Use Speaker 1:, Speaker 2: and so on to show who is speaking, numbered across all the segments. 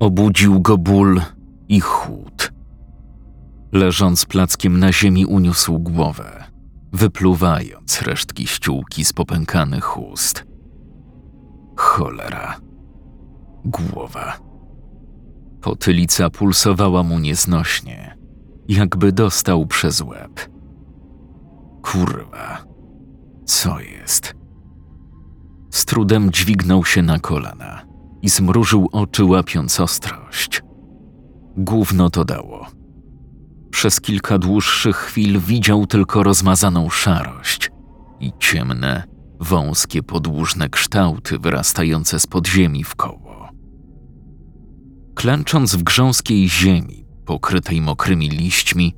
Speaker 1: Obudził go ból i chłód. Leżąc plackiem na ziemi, uniósł głowę, wypluwając resztki ściółki z popękanych ust. Cholera. Głowa. Potylica pulsowała mu nieznośnie, jakby dostał przez łeb. Kurwa. Co jest? Z trudem dźwignął się na kolana i zmrużył oczy, łapiąc ostrość. Gówno to dało. Przez kilka dłuższych chwil widział tylko rozmazaną szarość i ciemne, wąskie, podłużne kształty wyrastające z podziemi w koło. Klęcząc w grząskiej ziemi, pokrytej mokrymi liśćmi,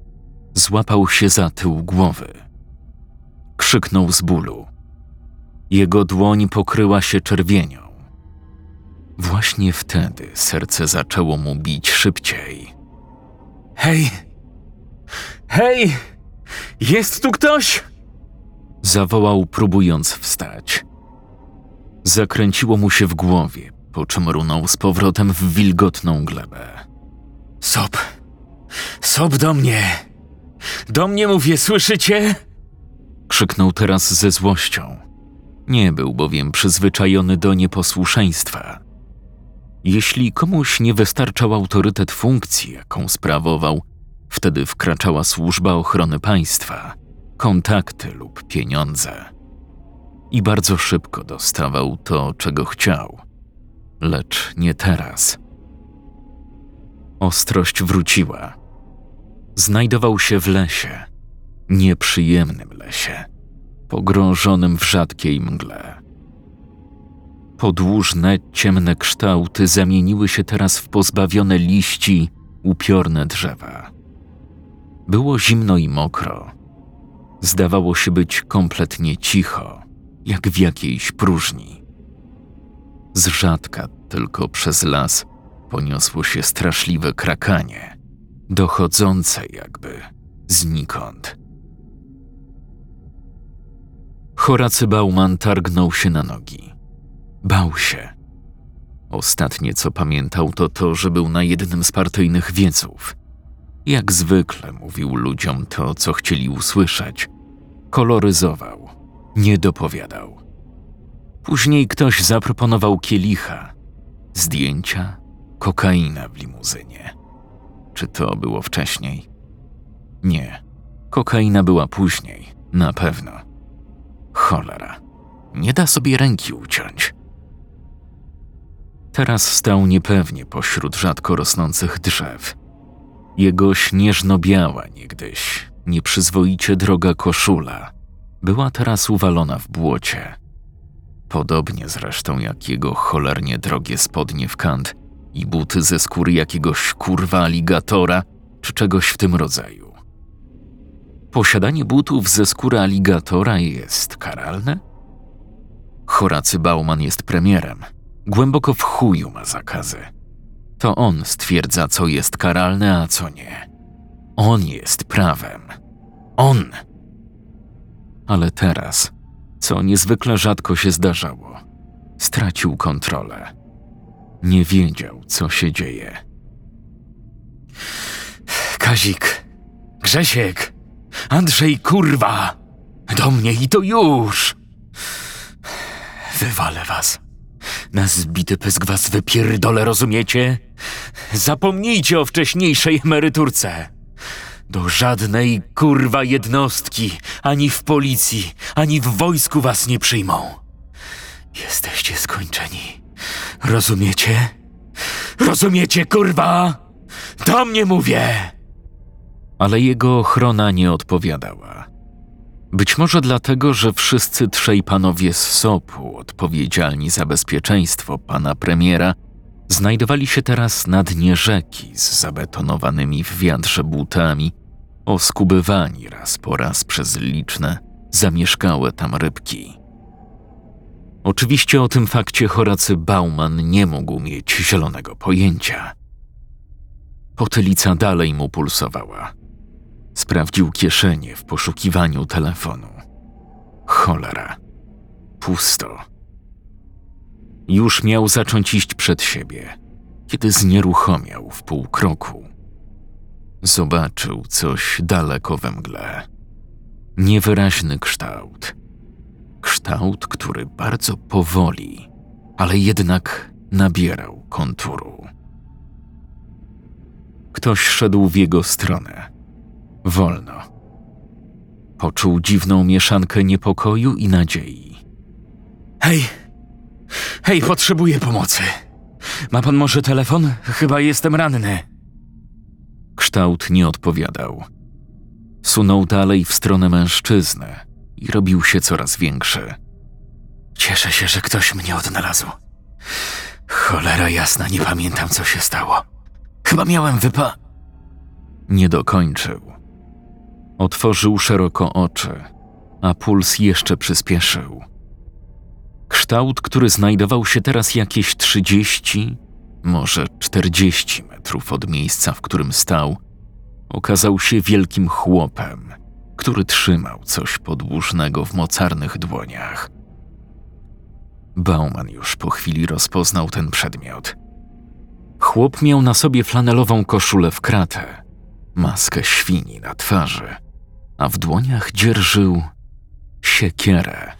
Speaker 1: złapał się za tył głowy. Krzyknął z bólu. Jego dłoń pokryła się czerwienią. Właśnie wtedy serce zaczęło mu bić szybciej.
Speaker 2: Hej! Hej! Jest tu ktoś?
Speaker 1: Zawołał, próbując wstać. Zakręciło mu się w głowie, po czym runął z powrotem w wilgotną glebę.
Speaker 2: Sob! Sob do mnie! Do mnie mówię, słyszycie?
Speaker 1: Krzyknął teraz ze złością. Nie był bowiem przyzwyczajony do nieposłuszeństwa. Jeśli komuś nie wystarczał autorytet funkcji, jaką sprawował, wtedy wkraczała służba ochrony państwa, kontakty lub pieniądze. I bardzo szybko dostawał to, czego chciał. Lecz nie teraz. Ostrość wróciła. Znajdował się w lesie, nieprzyjemnym lesie, pogrążonym w rzadkiej mgle. Podłużne, ciemne kształty zamieniły się teraz w pozbawione liści, upiorne drzewa. Było zimno i mokro. Zdawało się być kompletnie cicho, jak w jakiejś próżni. Z rzadka tylko przez las poniosło się straszliwe krakanie, dochodzące jakby znikąd. Horacy Bauman targnął się na nogi. Bał się. Ostatnie, co pamiętał, to to, że był na jednym z partyjnych wieców. Jak zwykle mówił ludziom to, co chcieli usłyszeć. Koloryzował, nie dopowiadał. Później ktoś zaproponował kielicha, zdjęcia, kokaina w limuzynie. Czy to było wcześniej? Nie. Kokaina była później, na pewno. Cholera. Nie da sobie ręki uciąć. Teraz stał niepewnie pośród rzadko rosnących drzew. Jego śnieżno-biała niegdyś, nieprzyzwoicie droga koszula, była teraz uwalona w błocie. Podobnie zresztą jak jego cholernie drogie spodnie w kant i buty ze skóry jakiegoś kurwa aligatora czy czegoś w tym rodzaju. Posiadanie butów ze skóry aligatora jest karalne? Horacy Bauman jest premierem. Głęboko w chuju ma zakazy. To on stwierdza, co jest karalne, a co nie. On jest prawem. On! Ale teraz, co niezwykle rzadko się zdarzało, stracił kontrolę. Nie wiedział, co się dzieje.
Speaker 2: Kazik, Grzesiek, Andrzej, kurwa! Do mnie i to już! Wywalę was. Na zbity pysk was wypierdolę, rozumiecie? Zapomnijcie o wcześniejszej emeryturce. Do żadnej kurwa jednostki, ani w policji, ani w wojsku was nie przyjmą. Jesteście skończeni. Rozumiecie? Rozumiecie, kurwa? Do mnie mówię!
Speaker 1: ale jego ochrona nie odpowiadała. Być może dlatego, że wszyscy trzej panowie z SOP-u, odpowiedzialni za bezpieczeństwo pana premiera, znajdowali się teraz na dnie rzeki z zabetonowanymi w wiatrze butami, oskubywani raz po raz przez liczne, zamieszkałe tam rybki. Oczywiście o tym fakcie Horacy Bauman nie mógł mieć zielonego pojęcia. Potylica dalej mu pulsowała. Sprawdził kieszenie w poszukiwaniu telefonu. Cholera. Pusto. Już miał zacząć iść przed siebie, kiedy znieruchomiał w pół kroku. Zobaczył coś daleko we mgle. Niewyraźny kształt. Kształt, który bardzo powoli, ale jednak nabierał konturu. Ktoś szedł w jego stronę. Wolno. Poczuł dziwną mieszankę niepokoju i nadziei.
Speaker 2: Hej! Hej, potrzebuję pomocy. Ma pan może telefon? Chyba jestem ranny.
Speaker 1: Kształt nie odpowiadał. Sunął dalej w stronę mężczyzny i robił się coraz większy.
Speaker 2: Cieszę się, że ktoś mnie odnalazł. Cholera jasna, nie pamiętam co się stało. Chyba miałem wypa...
Speaker 1: Nie dokończył. Otworzył szeroko oczy, a puls jeszcze przyspieszył. Kształt, który znajdował się teraz jakieś 30, może 40 metrów od miejsca, w którym stał, okazał się wielkim chłopem, który trzymał coś podłużnego w mocarnych dłoniach. Bauman już po chwili rozpoznał ten przedmiot. Chłop miał na sobie flanelową koszulę w kratę, maskę świni na twarzy, a w dłoniach dzierżył siekierę.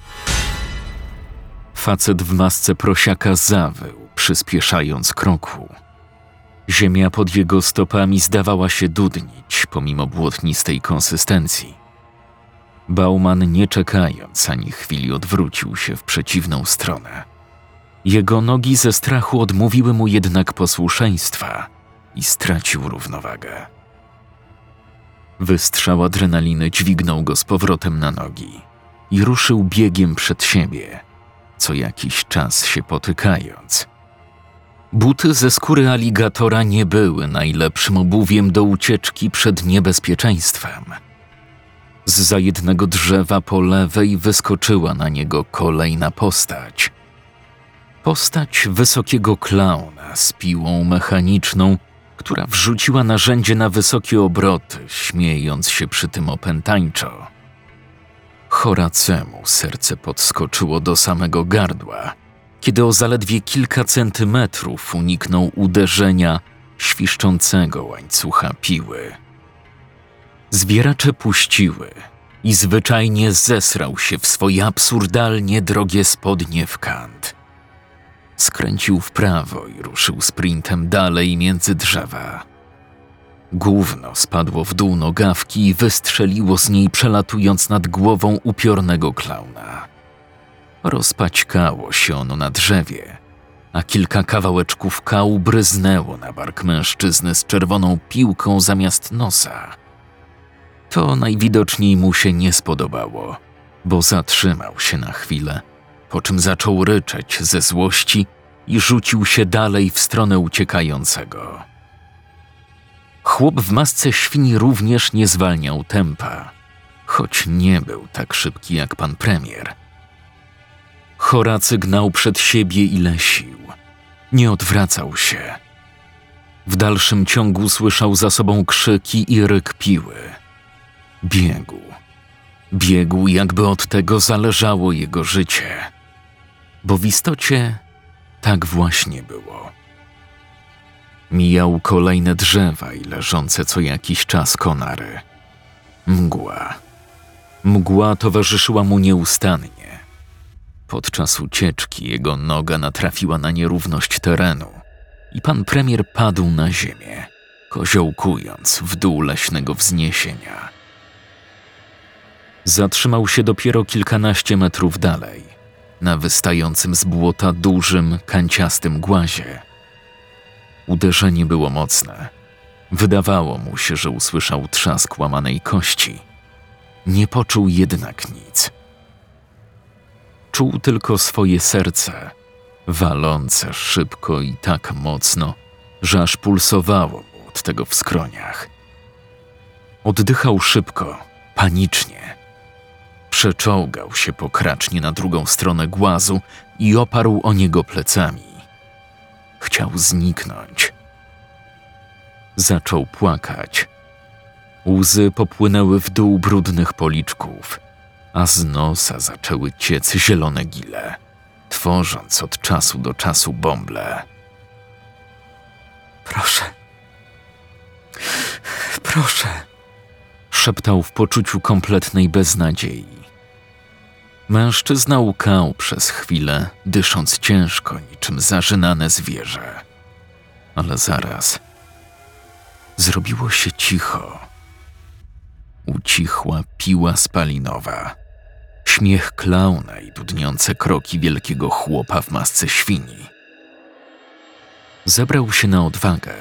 Speaker 1: Facet w masce prosiaka zawył, przyspieszając kroku. Ziemia pod jego stopami zdawała się dudnić pomimo błotnistej konsystencji. Bauman, nie czekając ani chwili, odwrócił się w przeciwną stronę. Jego nogi ze strachu odmówiły mu jednak posłuszeństwa i stracił równowagę. Wystrzał adrenaliny dźwignął go z powrotem na nogi i ruszył biegiem przed siebie, co jakiś czas się potykając. Buty ze skóry aligatora nie były najlepszym obuwiem do ucieczki przed niebezpieczeństwem. Z jednego drzewa po lewej wyskoczyła na niego kolejna postać. Postać wysokiego klauna z piłą mechaniczną, która wrzuciła narzędzie na wysokie obroty, śmiejąc się przy tym opętańczo. Horacemu serce podskoczyło do samego gardła, kiedy o zaledwie kilka centymetrów uniknął uderzenia świszczącego łańcucha piły. Zwieracze puściły i zwyczajnie zesrał się w swoje absurdalnie drogie spodnie w kant. Skręcił w prawo i ruszył sprintem dalej między drzewa. Gówno spadło w dół nogawki i wystrzeliło z niej, przelatując nad głową upiornego klauna. Rozpaćkało się ono na drzewie, a kilka kawałeczków kału bryznęło na bark mężczyzny z czerwoną piłką zamiast nosa. To najwidoczniej mu się nie spodobało, bo zatrzymał się na chwilę, po czym zaczął ryczeć ze złości i rzucił się dalej w stronę uciekającego. Chłop w masce świni również nie zwalniał tempa, choć nie był tak szybki jak pan premier. Horacy gnał przed siebie ile sił. Nie odwracał się. W dalszym ciągu słyszał za sobą krzyki i ryk piły. Biegł. Biegł, jakby od tego zależało jego życie. Bo w istocie tak właśnie było. Mijał kolejne drzewa i leżące co jakiś czas konary. Mgła. Mgła towarzyszyła mu nieustannie. Podczas ucieczki jego noga natrafiła na nierówność terenu i pan premier padł na ziemię, koziołkując w dół leśnego wzniesienia. Zatrzymał się dopiero kilkanaście metrów dalej, na wystającym z błota dużym, kanciastym głazie. Uderzenie było mocne. Wydawało mu się, że usłyszał trzask łamanej kości. Nie poczuł jednak nic. Czuł tylko swoje serce, walące szybko i tak mocno, że aż pulsowało mu od tego w skroniach. Oddychał szybko, panicznie. Przeczołgał się pokracznie na drugą stronę głazu i oparł o niego plecami. Chciał zniknąć. Zaczął płakać. Łzy popłynęły w dół brudnych policzków, a z nosa zaczęły ciec zielone gile, tworząc od czasu do czasu bąble.
Speaker 2: Proszę. Proszę.
Speaker 1: Szeptał w poczuciu kompletnej beznadziei. Mężczyzna łkał przez chwilę, dysząc ciężko, niczym zażynane zwierzę. Ale zaraz zrobiło się cicho. Ucichła piła spalinowa, śmiech klauna i dudniące kroki wielkiego chłopa w masce świni. Zebrał się na odwagę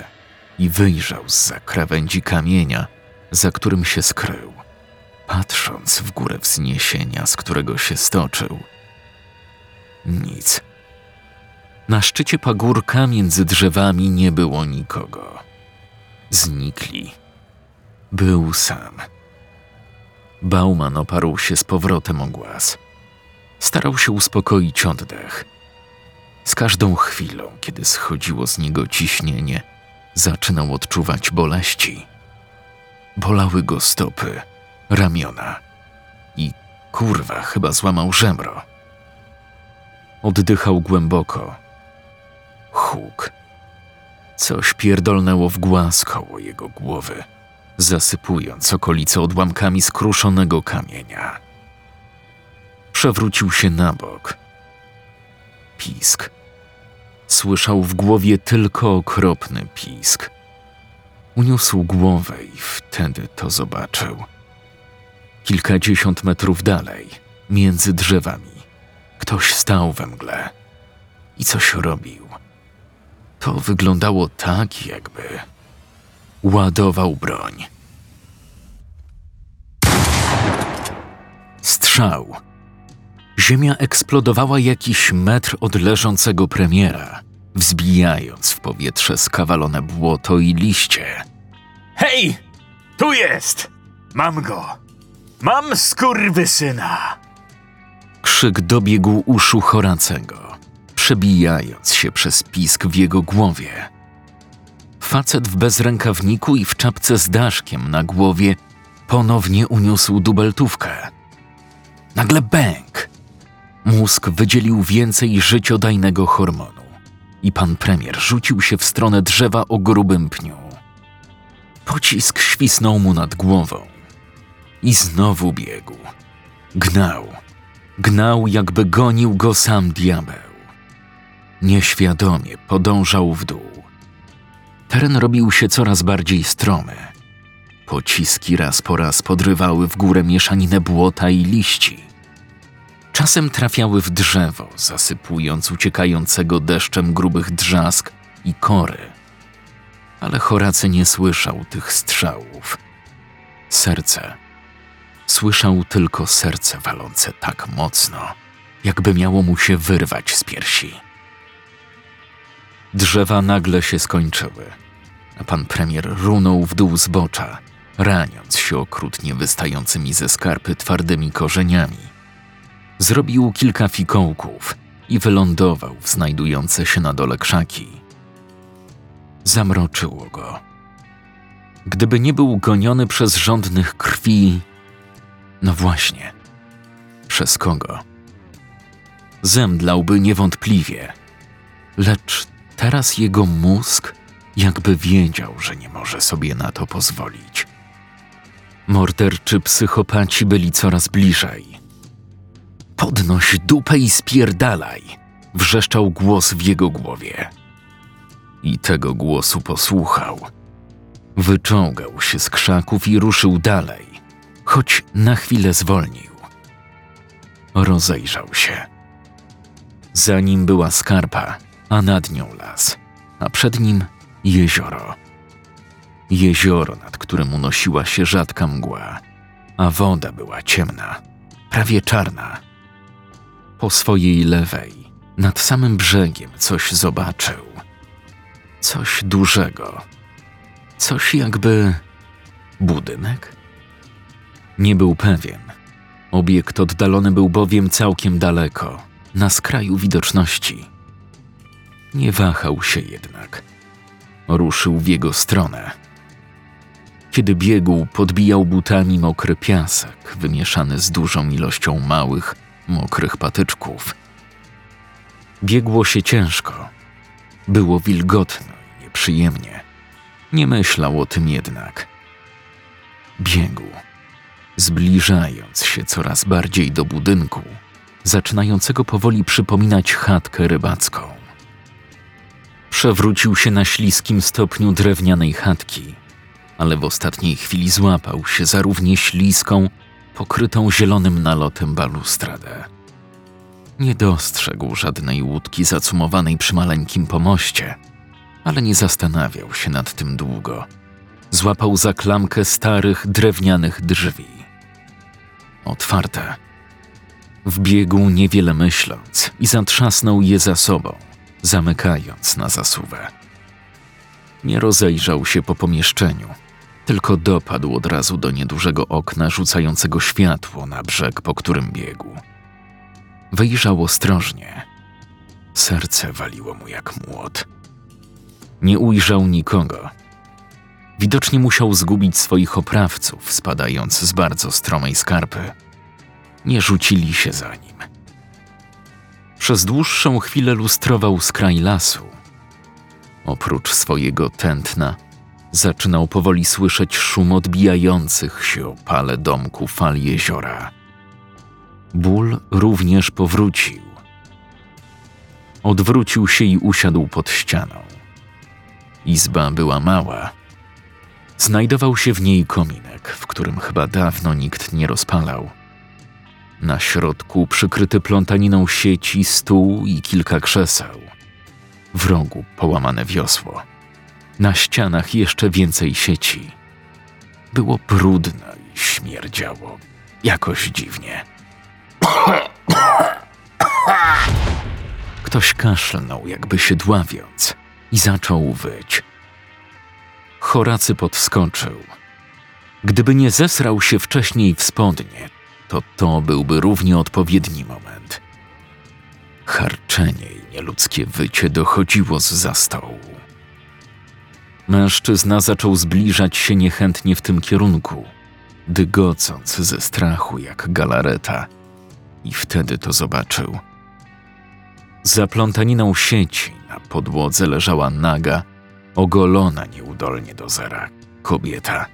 Speaker 1: i wyjrzał z krawędzi kamienia, za którym się skrył, patrząc w górę wzniesienia, z którego się stoczył. Nic. Na szczycie pagórka między drzewami nie było nikogo. Znikli. Był sam. Bauman oparł się z powrotem o głaz. Starał się uspokoić oddech. Z każdą chwilą, kiedy schodziło z niego ciśnienie, zaczynał odczuwać boleści. Bolały go stopy, ramiona i kurwa chyba złamał żebro. Oddychał głęboko. Huk. Coś pierdolnęło w głaz koło jego głowy, zasypując okolice odłamkami skruszonego kamienia. Przewrócił się na bok. Pisk. Słyszał w głowie tylko okropny pisk. Uniósł głowę i wtedy to zobaczył. Kilkadziesiąt metrów dalej, między drzewami, ktoś stał we mgle i coś robił. To wyglądało tak, jakby ładował broń. Strzał. Ziemia eksplodowała jakiś metr od leżącego premiera, wzbijając w powietrze skawalone błoto i liście.
Speaker 3: Hej! Tu jest! Mam go! Mam skurwysyna!
Speaker 1: Krzyk dobiegł uszu Horacego, przebijając się przez pisk w jego głowie. Facet w bezrękawniku i w czapce z daszkiem na głowie ponownie uniósł dubeltówkę. Nagle bęk! Mózg wydzielił więcej życiodajnego hormonu i pan premier rzucił się w stronę drzewa o grubym pniu. Pocisk świsnął mu nad głową i znowu biegł. Gnał, gnał, jakby gonił go sam diabeł. Nieświadomie podążał w dół. Teren robił się coraz bardziej stromy. Pociski raz po raz podrywały w górę mieszaninę błota i liści. Czasem trafiały w drzewo, zasypując uciekającego deszczem grubych drzask i kory. Ale Horacy nie słyszał tych strzałów. Serce. Słyszał tylko serce walące tak mocno, jakby miało mu się wyrwać z piersi. Drzewa nagle się skończyły, a pan premier runął w dół zbocza, raniąc się okrutnie wystającymi ze skarpy twardymi korzeniami. Zrobił kilka fikołków i wylądował w znajdujące się na dole krzaki. Zamroczyło go. Gdyby nie był goniony przez żądnych krwi, no właśnie, przez kogo? Zemdlałby niewątpliwie, lecz teraz jego mózg jakby wiedział, że nie może sobie na to pozwolić. Morderczy psychopaci byli coraz bliżej. Podnoś dupę i spierdalaj, wrzeszczał głos w jego głowie. I tego głosu posłuchał. Wyczągał się z krzaków i ruszył dalej, choć na chwilę zwolnił. Rozejrzał się. Za nim była skarpa, a nad nią las, a przed nim jezioro. Jezioro, nad którym unosiła się rzadka mgła, a woda była ciemna, prawie czarna. Po swojej lewej, nad samym brzegiem, coś zobaczył. Coś dużego. Coś jakby budynek? Nie był pewien. Obiekt oddalony był bowiem całkiem daleko, na skraju widoczności. Nie wahał się jednak. Ruszył w jego stronę. Kiedy biegł, podbijał butami mokry piasek, wymieszany z dużą ilością małych, mokrych patyczków. Biegło się ciężko. Było wilgotno i nieprzyjemnie. Nie myślał o tym jednak. Biegł, zbliżając się coraz bardziej do budynku, zaczynającego powoli przypominać chatkę rybacką. Przewrócił się na śliskim stopniu drewnianej chatki, ale w ostatniej chwili złapał się za równie śliską, pokrytą zielonym nalotem balustradę. Nie dostrzegł żadnej łódki zacumowanej przy maleńkim pomoście, ale nie zastanawiał się nad tym długo. Złapał za klamkę starych drewnianych drzwi. Otwarte. Wbiegł niewiele myśląc i zatrzasnął je za sobą, zamykając na zasuwę. Nie rozejrzał się po pomieszczeniu, tylko dopadł od razu do niedużego okna rzucającego światło na brzeg, po którym biegł. Wyjrzał ostrożnie. Serce waliło mu jak młot. Nie ujrzał nikogo. Widocznie musiał zgubić swoich oprawców, spadając z bardzo stromej skarpy. Nie rzucili się za nim. Przez dłuższą chwilę lustrował skraj lasu. Oprócz swojego tętna, zaczynał powoli słyszeć szum odbijających się o pale domku fal jeziora. Ból również powrócił. Odwrócił się i usiadł pod ścianą. Izba była mała. Znajdował się w niej kominek, w którym chyba dawno nikt nie rozpalał. Na środku przykryty plątaniną sieci stół i kilka krzeseł. W rogu połamane wiosło. Na ścianach jeszcze więcej sieci. Było brudno i śmierdziało. Jakoś dziwnie. Ktoś kaszlnął, jakby się dławiąc, i zaczął wyć. Horacy podskoczył. Gdyby nie zesrał się wcześniej w spodnie, to to byłby równie odpowiedni moment. Harczenie i nieludzkie wycie dochodziło z za stołu. Mężczyzna zaczął zbliżać się niechętnie w tym kierunku, dygocąc ze strachu jak galareta. I wtedy to zobaczył. Za plątaniną sieci na podłodze leżała naga, ogolona nieudolnie do zera kobieta.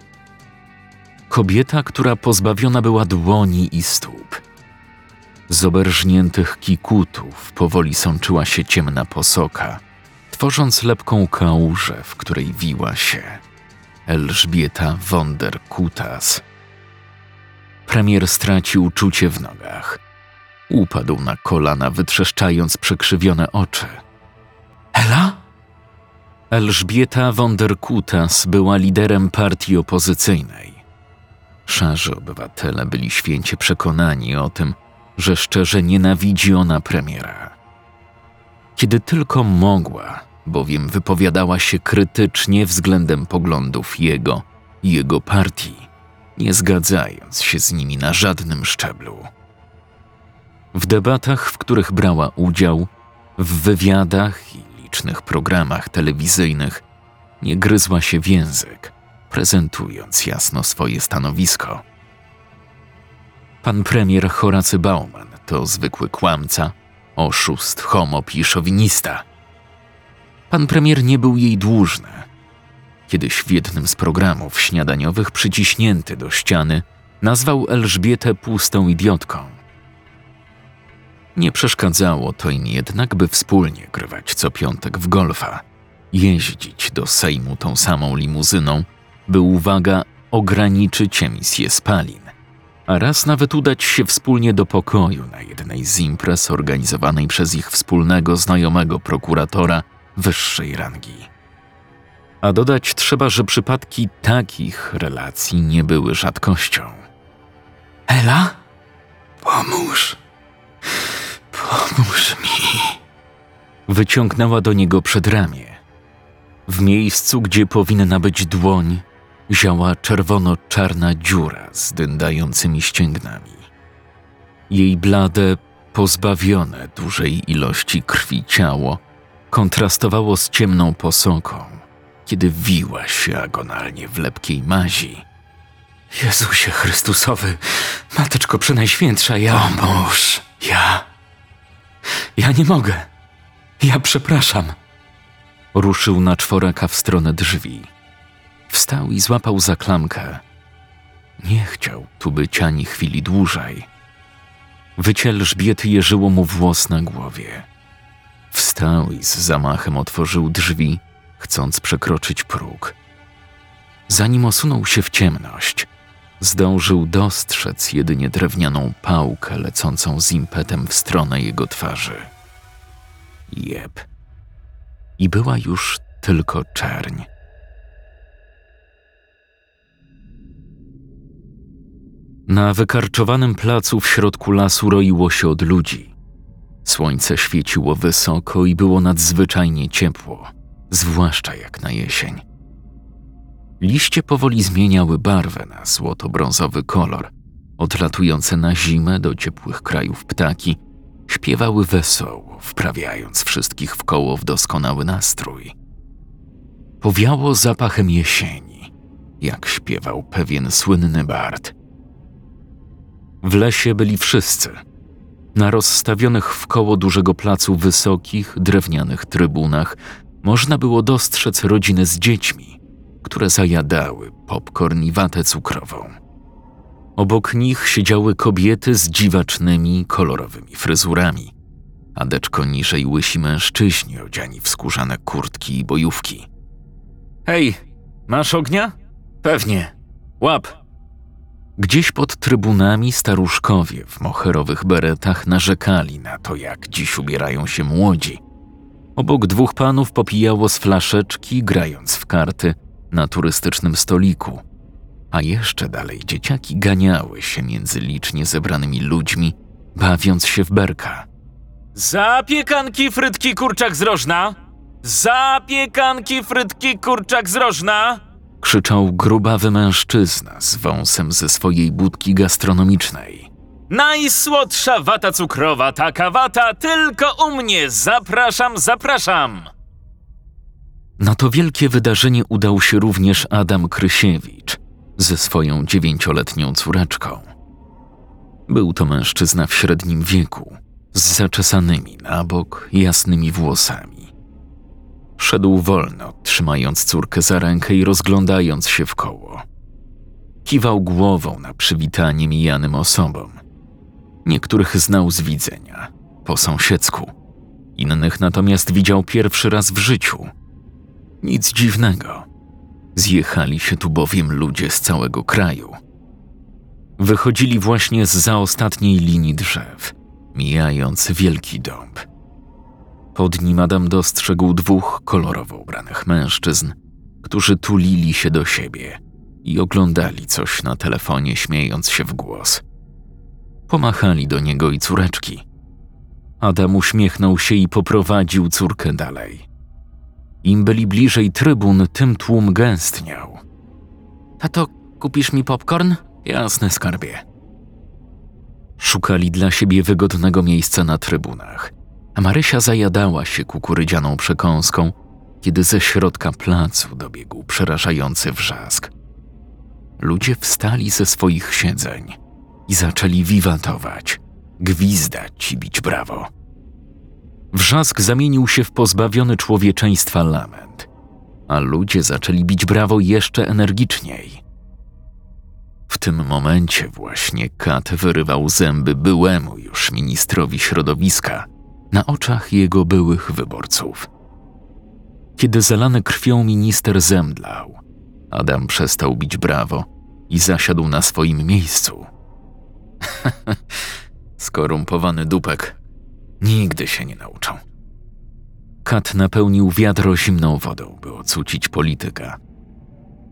Speaker 1: Kobieta, która pozbawiona była dłoni i stóp. Z oberżniętych kikutów powoli sączyła się ciemna posoka, tworząc lepką kałużę, w której wiła się Elżbieta von der Kutas. Premier stracił czucie w nogach. Upadł na kolana, wytrzeszczając przekrzywione oczy. Ela? Elżbieta von der Kutas była liderem partii opozycyjnej. Szarzy obywatele byli święcie przekonani o tym, że szczerze nienawidzi ona premiera. Kiedy tylko mogła, bowiem wypowiadała się krytycznie względem poglądów jego i jego partii, nie zgadzając się z nimi na żadnym szczeblu. W debatach, w których brała udział, w wywiadach i licznych programach telewizyjnych, nie gryzła się w język, prezentując jasno swoje stanowisko. Pan premier Horacy Bauman to zwykły kłamca, oszust, homop i szowinista. Pan premier nie był jej dłużny. Kiedyś w jednym z programów śniadaniowych przyciśnięty do ściany nazwał Elżbietę pustą idiotką. Nie przeszkadzało to im jednak, by wspólnie grywać co piątek w golfa, jeździć do Sejmu tą samą limuzyną, by uwaga ograniczyć emisję spalin, a raz nawet udać się wspólnie do pokoju na jednej z imprez organizowanej przez ich wspólnego znajomego prokuratora wyższej rangi. A dodać trzeba, że przypadki takich relacji nie były rzadkością. Ela? Pomóż. Pomóż mi. Wyciągnęła do niego przedramię. W miejscu, gdzie powinna być dłoń, ziała czerwono-czarna dziura z dyndającymi ścięgnami. Jej blade, pozbawione dużej ilości krwi ciało kontrastowało z ciemną posoką, kiedy wiła się agonalnie w lepkiej mazi. Jezusie Chrystusowy, Mateczko Przenajświętsza, ja... Pomóż. Ja... Ja nie mogę. Ja przepraszam. Ruszył na czworaka w stronę drzwi. Wstał i złapał za klamkę. Nie chciał tu być ani chwili dłużej. Wycie Elżbiety jeżyło mu włos na głowie. Wstał i z zamachem otworzył drzwi, chcąc przekroczyć próg. Zanim osunął się w ciemność, zdążył dostrzec jedynie drewnianą pałkę lecącą z impetem w stronę jego twarzy. Jeb. I była już tylko czerń. Na wykarczowanym placu w środku lasu roiło się od ludzi. Słońce świeciło wysoko i było nadzwyczajnie ciepło, zwłaszcza jak na jesień. Liście powoli zmieniały barwę na złoto-brązowy kolor. Odlatujące na zimę do ciepłych krajów ptaki śpiewały wesoło, wprawiając wszystkich w w doskonały nastrój. Powiało zapachem jesieni, jak śpiewał pewien słynny bard. W lesie byli wszyscy. Na rozstawionych w koło dużego placu wysokich, drewnianych trybunach można było dostrzec rodziny z dziećmi, które zajadały popcorn i watę cukrową. Obok nich siedziały kobiety z dziwacznymi, kolorowymi fryzurami, a deczko niżej łysi mężczyźni odziani w skórzane kurtki i bojówki. Hej, masz ognia? Pewnie. Łap! Gdzieś pod trybunami staruszkowie w moherowych beretach narzekali na to, jak dziś ubierają się młodzi. Obok dwóch panów popijało z flaszeczki, grając w karty na turystycznym stoliku. A jeszcze dalej dzieciaki ganiały się między licznie zebranymi ludźmi, bawiąc się w berka.
Speaker 3: Zapiekanki, frytki, kurczak z rożna! Zapiekanki, frytki, kurczak z rożna!
Speaker 1: Krzyczał grubawy mężczyzna z wąsem ze swojej budki gastronomicznej.
Speaker 3: Najsłodsza wata cukrowa, taka wata tylko u mnie! Zapraszam, zapraszam!
Speaker 1: Na to wielkie wydarzenie udał się również Adam Krysiewicz ze swoją dziewięcioletnią córeczką. Był to mężczyzna w średnim wieku, z zaczesanymi na bok, jasnymi włosami. Szedł wolno, trzymając córkę za rękę i rozglądając się w koło. Kiwał głową na przywitanie mijanym osobom. Niektórych znał z widzenia, po sąsiedzku. Innych natomiast widział pierwszy raz w życiu. Nic dziwnego. Zjechali się tu bowiem ludzie z całego kraju. Wychodzili właśnie z za ostatniej linii drzew, mijając wielki dąb. Pod nim Adam dostrzegł dwóch kolorowo ubranych mężczyzn, którzy tulili się do siebie i oglądali coś na telefonie, śmiejąc się w głos. Pomachali do niego i córeczki. Adam uśmiechnął się i poprowadził córkę dalej. Im byli bliżej trybun, tym tłum gęstniał. Tato, kupisz mi popcorn? Jasne, skarbie. Szukali dla siebie wygodnego miejsca na trybunach, a Marysia zajadała się kukurydzianą przekąską, kiedy ze środka placu dobiegł przerażający wrzask. Ludzie wstali ze swoich siedzeń i zaczęli wiwatować, gwizdać i bić brawo. Wrzask zamienił się w pozbawiony człowieczeństwa lament, a ludzie zaczęli bić brawo jeszcze energiczniej. W tym momencie właśnie Kat wyrywał zęby byłemu już ministrowi środowiska na oczach jego byłych wyborców. Kiedy zalany krwią minister zemdlał, Adam przestał bić brawo i zasiadł na swoim miejscu. Skorumpowany dupek. Nigdy się nie nauczą. Kat napełnił wiadro zimną wodą, by ocucić polityka.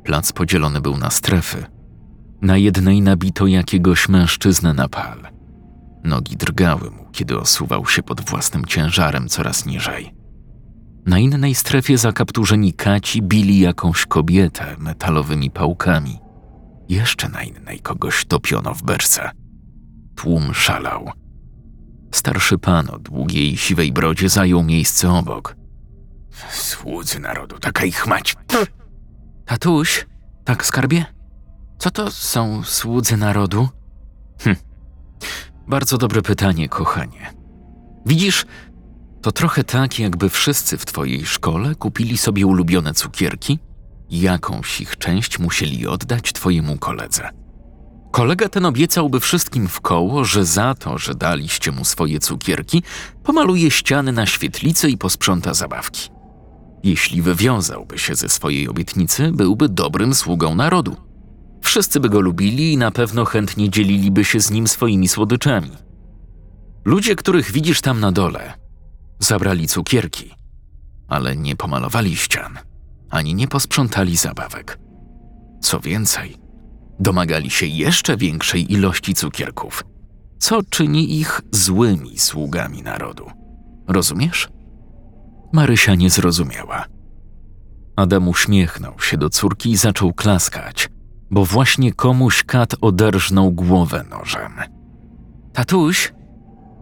Speaker 1: Plac podzielony był na strefy. Na jednej nabito jakiegoś mężczyznę na pal. Nogi drgały mu, kiedy osuwał się pod własnym ciężarem coraz niżej. Na innej strefie zakapturzeni kaci bili jakąś kobietę metalowymi pałkami. Jeszcze na innej kogoś topiono w berce. Tłum szalał. Starszy pan o długiej, siwej brodzie zajął miejsce obok. Słudzy narodu, taka ich mać. Tatuś, tak skarbie? Co to są słudzy narodu? Hm. Bardzo dobre pytanie, kochanie. Widzisz, To trochę tak, jakby wszyscy w twojej szkole kupili sobie ulubione cukierki i jakąś ich część musieli oddać twojemu koledze. Kolega ten obiecałby wszystkim w koło, że za to, że daliście mu swoje cukierki, pomaluje ściany na świetlicy i posprząta zabawki. Jeśli wywiązałby się ze swojej obietnicy, byłby dobrym sługą narodu. Wszyscy by go lubili i na pewno chętnie dzieliliby się z nim swoimi słodyczami. Ludzie, których widzisz tam na dole, zabrali cukierki, ale nie pomalowali ścian, ani nie posprzątali zabawek. Co więcej, domagali się jeszcze większej ilości cukierków, co czyni ich złymi sługami narodu. Rozumiesz? Marysia nie zrozumiała. Adam uśmiechnął się do córki i zaczął klaskać, bo właśnie komuś kat oderżnął głowę nożem. Tatuś,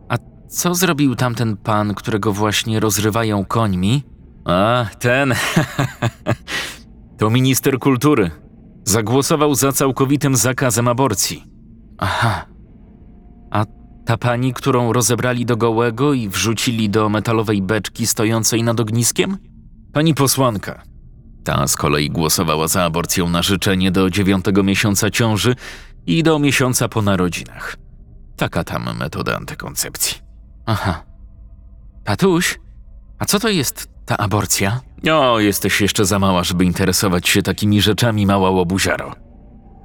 Speaker 1: a co zrobił tamten pan, którego właśnie rozrywają końmi? A, ten. to minister kultury. Zagłosował za całkowitym zakazem aborcji. Aha. A ta pani, którą rozebrali do gołego i wrzucili do metalowej beczki stojącej nad ogniskiem? Pani posłanka. Ta z kolei głosowała za aborcją na życzenie do dziewiątego miesiąca ciąży i do miesiąca po narodzinach. Taka tam metoda antykoncepcji. Aha. Tatuś, a co to jest ta aborcja? O, jesteś jeszcze za mała, żeby interesować się takimi rzeczami, mała łobuziaro.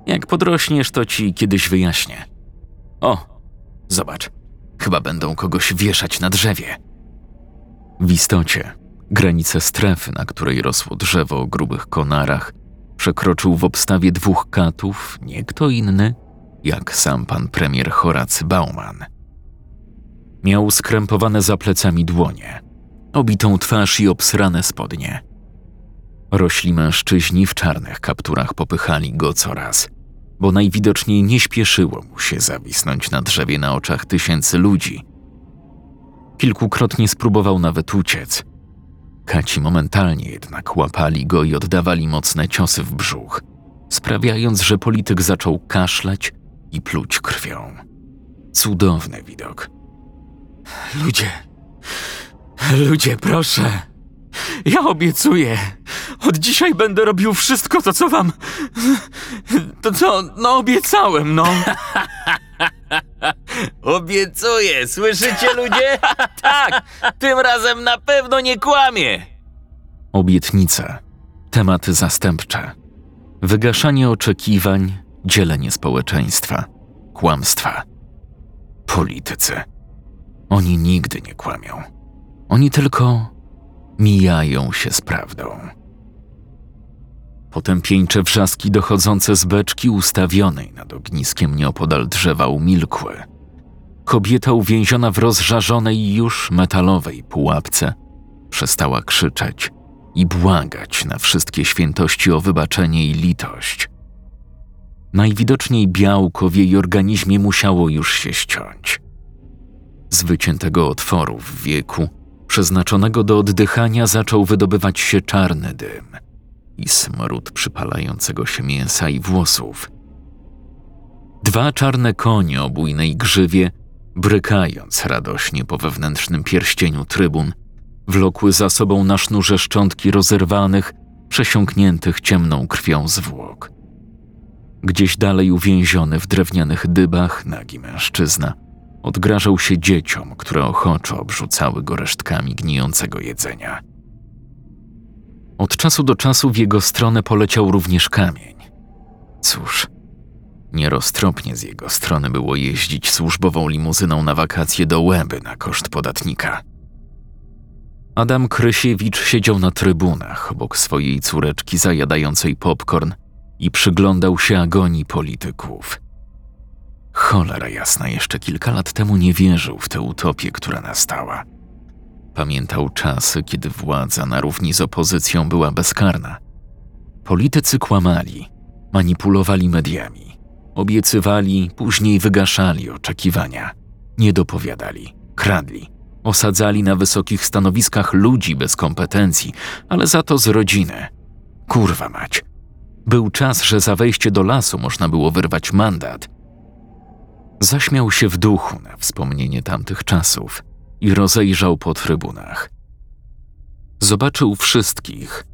Speaker 1: Jak podrośniesz, to ci kiedyś wyjaśnię. O, zobacz. Chyba będą kogoś wieszać na drzewie. W istocie, granicę strefy, na której rosło drzewo o grubych konarach, przekroczył w obstawie dwóch katów nie kto inny, jak sam pan premier Horacy Bauman. Miał skrępowane za plecami dłonie, obitą twarz i obsrane spodnie. Rośli mężczyźni w czarnych kapturach popychali go coraz, bo najwidoczniej nie śpieszyło mu się zawisnąć na drzewie na oczach tysięcy ludzi. Kilkukrotnie spróbował nawet uciec. Kaci momentalnie jednak łapali go i oddawali mocne ciosy w brzuch, sprawiając, że polityk zaczął kaszleć i pluć krwią. Cudowny widok. Ludzie, ludzie, proszę. Ja obiecuję. Od dzisiaj będę robił wszystko to, co wam. To co, no obiecałem, no.
Speaker 3: Obiecuję, słyszycie ludzie? tak, tym razem na pewno nie kłamie.
Speaker 1: Obietnice, tematy zastępcze, wygaszanie oczekiwań, dzielenie społeczeństwa, kłamstwa. Politycy. Oni nigdy nie kłamią. Oni tylko mijają się z prawdą. Potępieńcze wrzaski dochodzące z beczki ustawionej nad ogniskiem nieopodal drzewa umilkły. Kobieta uwięziona w rozżarzonej już metalowej pułapce przestała krzyczeć i błagać na wszystkie świętości o wybaczenie i litość. Najwidoczniej białko w jej organizmie musiało już się ściąć. Z wyciętego otworu w wieku, przeznaczonego do oddychania, zaczął wydobywać się czarny dym i smród przypalającego się mięsa i włosów. Dwa czarne konie o bujnej grzywie, brykając radośnie po wewnętrznym pierścieniu trybun, wlokły za sobą na sznurze szczątki rozerwanych, przesiąkniętych ciemną krwią zwłok. Gdzieś dalej uwięziony w drewnianych dybach nagi mężczyzna odgrażał się dzieciom, które ochoczo obrzucały go resztkami gnijącego jedzenia. Od czasu do czasu w jego stronę poleciał również kamień. Cóż, nieroztropnie z jego strony było jeździć służbową limuzyną na wakacje do Łęby na koszt podatnika. Adam Krysiewicz siedział na trybunach obok swojej córeczki zajadającej popcorn i przyglądał się agonii polityków. Cholera jasna, jeszcze kilka lat temu nie wierzył w tę utopię, która nastała. Pamiętał czasy, kiedy władza na równi z opozycją była bezkarna. Politycy kłamali, manipulowali mediami, obiecywali, później wygaszali oczekiwania, nie dopowiadali, kradli, osadzali na wysokich stanowiskach ludzi bez kompetencji, ale za to z rodziny. Kurwa mać. Był czas, że za wejście do lasu można było wyrwać mandat. Zaśmiał się w duchu na wspomnienie tamtych czasów i rozejrzał po trybunach. Zobaczył wszystkich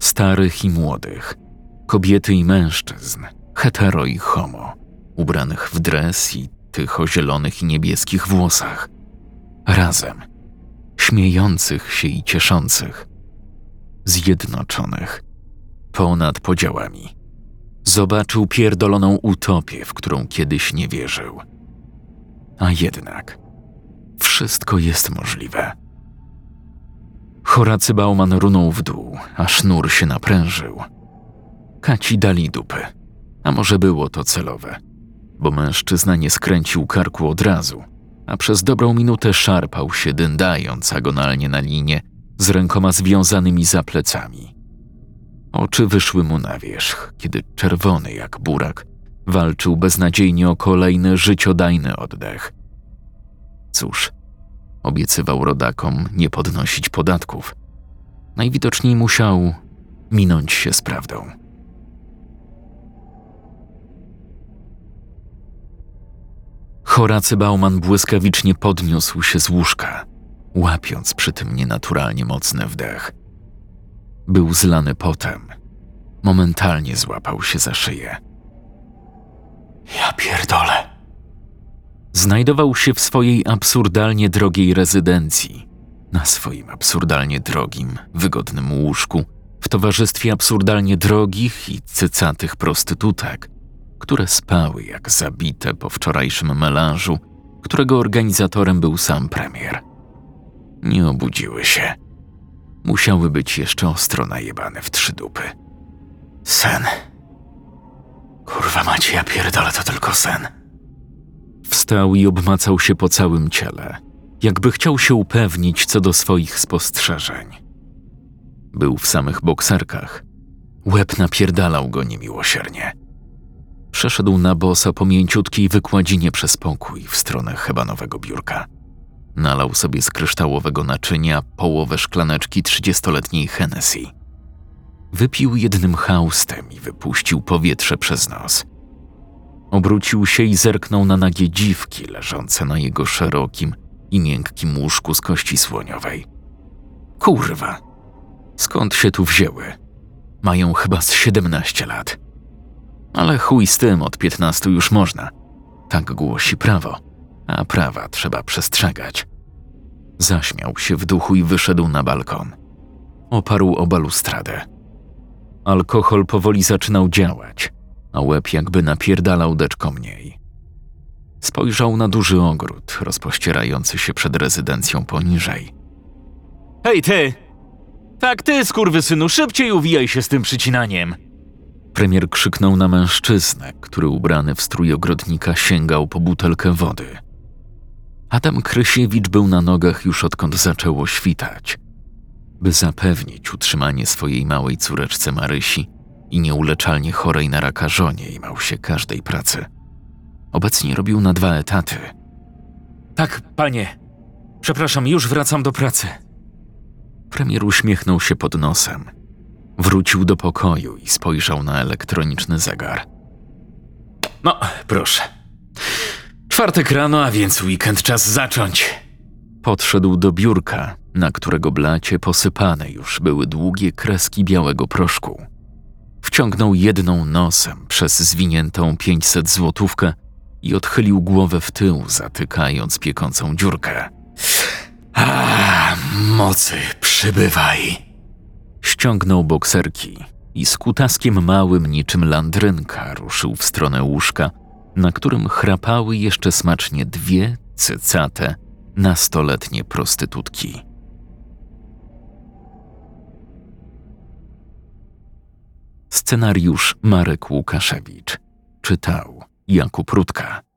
Speaker 1: starych i młodych, kobiety i mężczyzn, hetero i homo, ubranych w dres i tych o zielonych i niebieskich włosach. Razem, śmiejących się i cieszących, zjednoczonych, ponad podziałami. Zobaczył pierdoloną utopię, w którą kiedyś nie wierzył. A jednak, wszystko jest możliwe. Horacy Bauman runął w dół, a sznur się naprężył. Kaci dali dupy, a może było to celowe, bo mężczyzna nie skręcił karku od razu, a przez dobrą minutę szarpał się, dyndając agonalnie na linię, z rękoma związanymi za plecami. Oczy wyszły mu na wierzch, kiedy czerwony jak burak walczył beznadziejnie o kolejny życiodajny oddech. Cóż, obiecywał rodakom nie podnosić podatków. Najwidoczniej musiał minąć się z prawdą. Horacy Bauman błyskawicznie podniósł się z łóżka, łapiąc przy tym nienaturalnie mocny wdech. Był zlany potem. Momentalnie złapał się za szyję.
Speaker 2: Ja pierdolę.
Speaker 1: Znajdował się w swojej absurdalnie drogiej rezydencji, na swoim absurdalnie drogim, wygodnym łóżku, w towarzystwie absurdalnie drogich i cycatych prostytutek, które spały jak zabite po wczorajszym melanżu, którego organizatorem był sam premier. Nie obudziły się. Musiały być jeszcze ostro najebane w trzy dupy.
Speaker 2: Sen. Kurwa macie, ja pierdolę, to tylko sen.
Speaker 1: Wstał i obmacał się po całym ciele, jakby chciał się upewnić co do swoich spostrzeżeń. Był w samych bokserkach. Łeb napierdalał go niemiłosiernie. Przeszedł na bosa po mięciutkiej wykładzinie przez pokój w stronę hebanowego biurka. Nalał sobie z kryształowego naczynia połowę szklaneczki trzydziestoletniej Hennessy. Wypił jednym haustem i wypuścił powietrze przez nos. Obrócił się i zerknął na nagie dziwki leżące na jego szerokim i miękkim łóżku z kości słoniowej. Kurwa, skąd się tu wzięły? Mają chyba z siedemnaście lat. Ale chuj z tym, od piętnastu już można. Tak głosi prawo, a prawa trzeba przestrzegać. Zaśmiał się w duchu i wyszedł na balkon. Oparł o balustradę. Alkohol powoli zaczynał działać, a łeb jakby napierdalał deczko mniej. Spojrzał na duży ogród rozpościerający się przed rezydencją poniżej.
Speaker 3: Hej ty! Tak ty, skurwysynu, szybciej uwijaj się z tym przycinaniem!
Speaker 1: Premier krzyknął na mężczyznę, który ubrany w strój ogrodnika sięgał po butelkę wody. Adam Krysiewicz był na nogach już odkąd zaczęło świtać. By zapewnić utrzymanie swojej małej córeczce Marysi i nieuleczalnie chorej na raka żonie i mał się każdej pracy. Obecnie robił na dwa etaty.
Speaker 3: Tak, panie. Przepraszam, już wracam do pracy.
Speaker 1: Premier uśmiechnął się pod nosem. Wrócił do pokoju i spojrzał na elektroniczny zegar.
Speaker 3: No, proszę. Czwartek rano, a więc weekend czas zacząć.
Speaker 1: Podszedł do biurka, na którego blacie posypane już były długie kreski białego proszku. Wciągnął jedną nosem przez zwiniętą 500 złotówkę i odchylił głowę w tył, zatykając piekącą dziurkę.
Speaker 2: A, mocy, przybywaj.
Speaker 1: Ściągnął bokserki i z kutaskiem małym niczym landrynka ruszył w stronę łóżka, na którym chrapały jeszcze smacznie dwie cycate, nastoletnie prostytutki. Scenariusz Marek Łukaszewicz. Czytał Jakub Rutka.